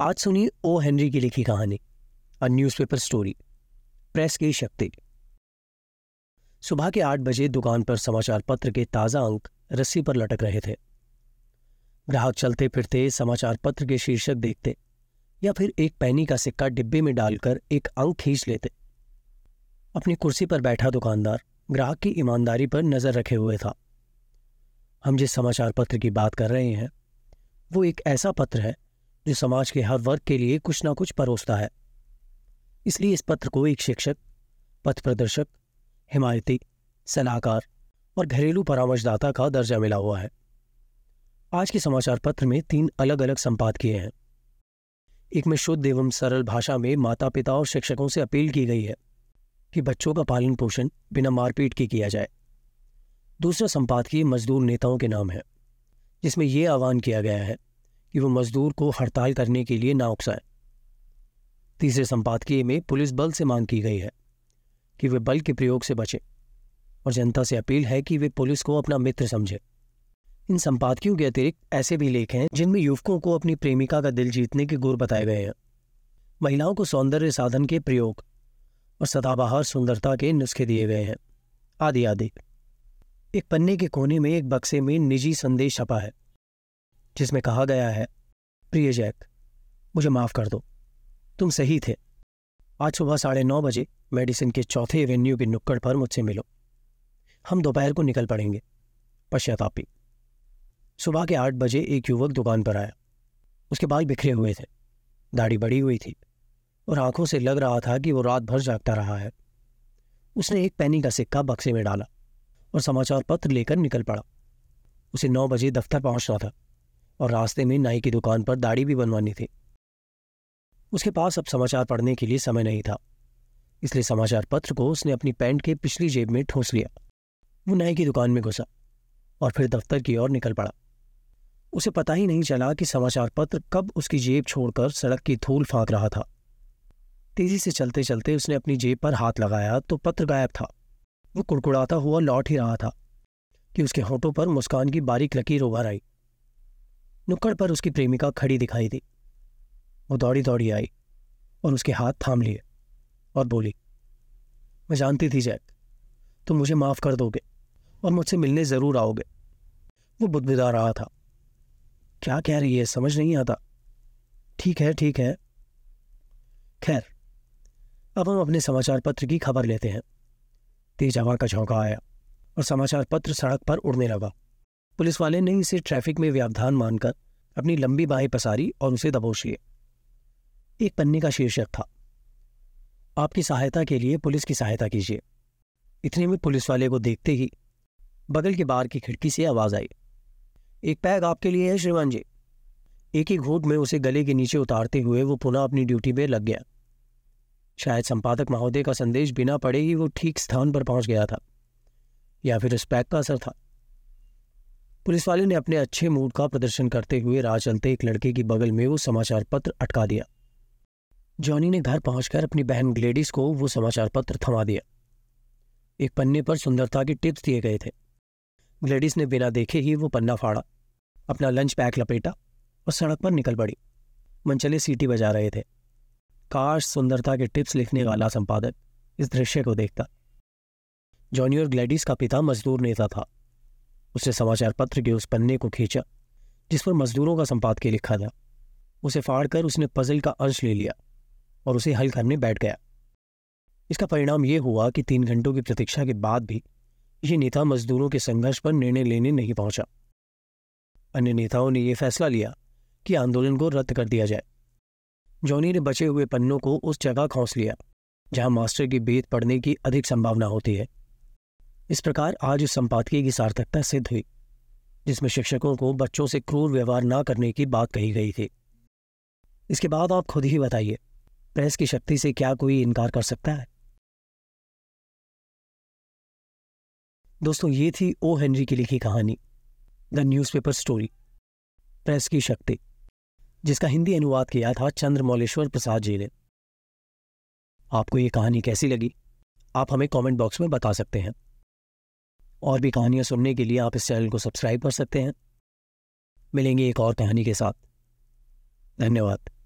आज सुनिए ओ. हेनरी की लिखी कहानी अ न्यूज़पेपर स्टोरी प्रेस की शक्ति। सुबह के आठ बजे दुकान पर समाचार पत्र के ताज़ा अंक रस्सी पर लटक रहे थे। ग्राहक चलते फिरते समाचार पत्र के शीर्षक देखते या फिर एक पैनी का सिक्का डिब्बे में डालकर एक अंक खींच लेते। अपनी कुर्सी पर बैठा दुकानदार ग्राहक की ईमानदारी पर नज़र रखे हुए था। हम जिस समाचार पत्र की बात कर रहे हैं, वो एक ऐसा पत्र है जो समाज के हर वर्ग के लिए कुछ ना कुछ परोसता है। इसलिए इस पत्र को एक शिक्षक, पथ प्रदर्शक, हिमायती, सलाहकार और घरेलू परामर्शदाता का दर्जा मिला हुआ है। आज के समाचार पत्र में तीन अलग अलग संपादकीय हैं। एक में शुद्ध एवं सरल भाषा में माता पिता और शिक्षकों से अपील की गई है कि बच्चों का पालन पोषण बिना मारपीट के किया जाए। दूसरा संपादकीय मजदूर नेताओं के नाम है, जिसमें यह आह्वान किया गया है कि वो मजदूर को हड़ताल करने के लिए ना उकसाए तीसरे संपादकीय में पुलिस बल से मांग की गई है कि वे बल के प्रयोग से बचें और जनता से अपील है कि वे पुलिस को अपना मित्र समझे। इन संपादकियों के अतिरिक्त ऐसे भी लेख हैं जिनमें युवकों को अपनी प्रेमिका का दिल जीतने के गुर बताए गए हैं। महिलाओं को सौंदर्य साधन के प्रयोग और सदाबहार सुंदरता के नुस्खे दिए गए हैं। आदि आदि। एक पन्ने के कोने में एक बक्से में निजी संदेश छपा है। जिसमें कहा गया है, प्रिय जैक, मुझे माफ़ कर दो। तुम सही थे। आज सुबह साढ़े नौ बजे मेडिसिन के चौथे एवेन्यू के नुक्कड़ पर मुझसे मिलो। हम दोपहर को निकल पड़ेंगे, पश्चातापी। सुबह के आठ बजे एक युवक दुकान पर आया। उसके बाल बिखरे हुए थे। दाढ़ी बड़ी हुई थी और आँखों से लग रहा था कि वो रात भर जागता रहा है। उसने एक पैनी का सिक्का बक्से में डाला और समाचार पत्र लेकर निकल पड़ा। उसे नौ बजे दफ्तर पहुँचना था। और रास्ते में नाई की दुकान पर दाढ़ी भी बनवानी थी। उसके पास अब समाचार पढ़ने के लिए समय नहीं था। इसलिए समाचार पत्र को उसने अपनी पैंट के पिछली जेब में ठोस लिया। वो नाई की दुकान में घुसा और फिर दफ्तर की ओर निकल पड़ा। उसे पता ही नहीं चला कि समाचार पत्र कब उसकी जेब छोड़कर सड़क की धूल फांक रहा था। तेज़ी से चलते चलते उसने अपनी जेब पर हाथ लगाया तो पत्र गायब था। वो कुड़कुड़ाता हुआ लौट ही रहा था कि उसके होठों पर मुस्कान की बारीक लकीर उभर आई। नुक्कड़ पर उसकी प्रेमिका खड़ी दिखाई दी। वो दौड़ी दौड़ी आई और उसके हाथ थाम लिए और बोली, मैं जानती थी जैक, तुम मुझे माफ़ कर दोगे और मुझसे मिलने ज़रूर आओगे। वो बुदबुदा रहा था। क्या कह रही है, समझ नहीं आता। ठीक है ठीक है। खैर, अब हम अपने समाचार पत्र की खबर लेते हैं। तेज हवा का झोंका आया और समाचार पत्र सड़क पर उड़ने लगा। पुलिस वाले ने इसे ट्रैफ़िक में व्यवधान मानकर अपनी लंबी बाहें पसारी और उसे दबोच। लिए एक पन्ने का शीर्षक था, आपकी सहायता के लिए पुलिस की सहायता कीजिए। इतने में पुलिस वाले को देखते ही बगल के बार की खिड़की से आवाज़ आई, एक पैग आपके लिए है, श्रीमान जी। एक ही घूट में उसे गले के नीचे उतारते हुए वो पुनः अपनी ड्यूटी में लग गया। शायद संपादक महोदय का संदेश बिना पड़े ही वो ठीक स्थान पर पहुँच गया था, या फिर उस पैक का असर था। पुलिस वाले ने अपने अच्छे मूड का प्रदर्शन करते हुए राह चलते एक लड़के की बगल में वो समाचार पत्र अटका दिया। जॉनी ने घर पहुंचकर अपनी बहन ग्लेडिस को वो समाचार पत्र थमा दिया। एक पन्ने पर सुंदरता के टिप्स दिए गए थे। ग्लेडिस ने बिना देखे ही वो पन्ना फाड़ा, अपना लंच पैक लपेटा और सड़क पर निकल पड़ी। मनचले सीटी बजा रहे थे। काश सुंदरता के टिप्स लिखने वाला संपादक इस दृश्य को देखता। जॉनी और ग्लेडिस का पिता मजदूर नेता था। उसने समाचार पत्र के उस पन्ने को खींचा, जिस पर मजदूरों का संपादकीय लिखा था। उसे फाड़कर उसने पजल का अंश ले लिया और उसे हल करने बैठ गया। इसका परिणाम यह हुआ कि तीन घंटों की प्रतीक्षा के बाद भी ये नेता मजदूरों के संघर्ष पर निर्णय लेने नहीं पहुँचा। अन्य नेताओं ने यह फैसला लिया कि आंदोलन को रद्द कर दिया जाए। जॉनी ने बचे हुए पन्नों को उस जगह खोस लिया, जहाँ मास्टर की बेत पड़ने की अधिक संभावना होती है। इस प्रकार आज उस संपादकीय की सार्थकता सिद्ध हुई, जिसमें शिक्षकों को बच्चों से क्रूर व्यवहार न करने की बात कही गई थी। इसके बाद आप खुद ही बताइए, प्रेस की शक्ति से क्या कोई इनकार कर सकता है? दोस्तों, ये थी ओ. हेनरी की लिखी कहानी, द न्यूज़पेपर स्टोरी, प्रेस की शक्ति, जिसका हिंदी अनुवाद किया था चंद्रमौलेश्वर प्रसाद जी ने। आपको ये कहानी कैसी लगी? आप हमें कमेंट बॉक्स में बता सकते हैं। और भी कहानियाँ सुनने के लिए आप इस चैनल को सब्सक्राइब कर सकते हैं। मिलेंगे एक और कहानी के साथ। धन्यवाद।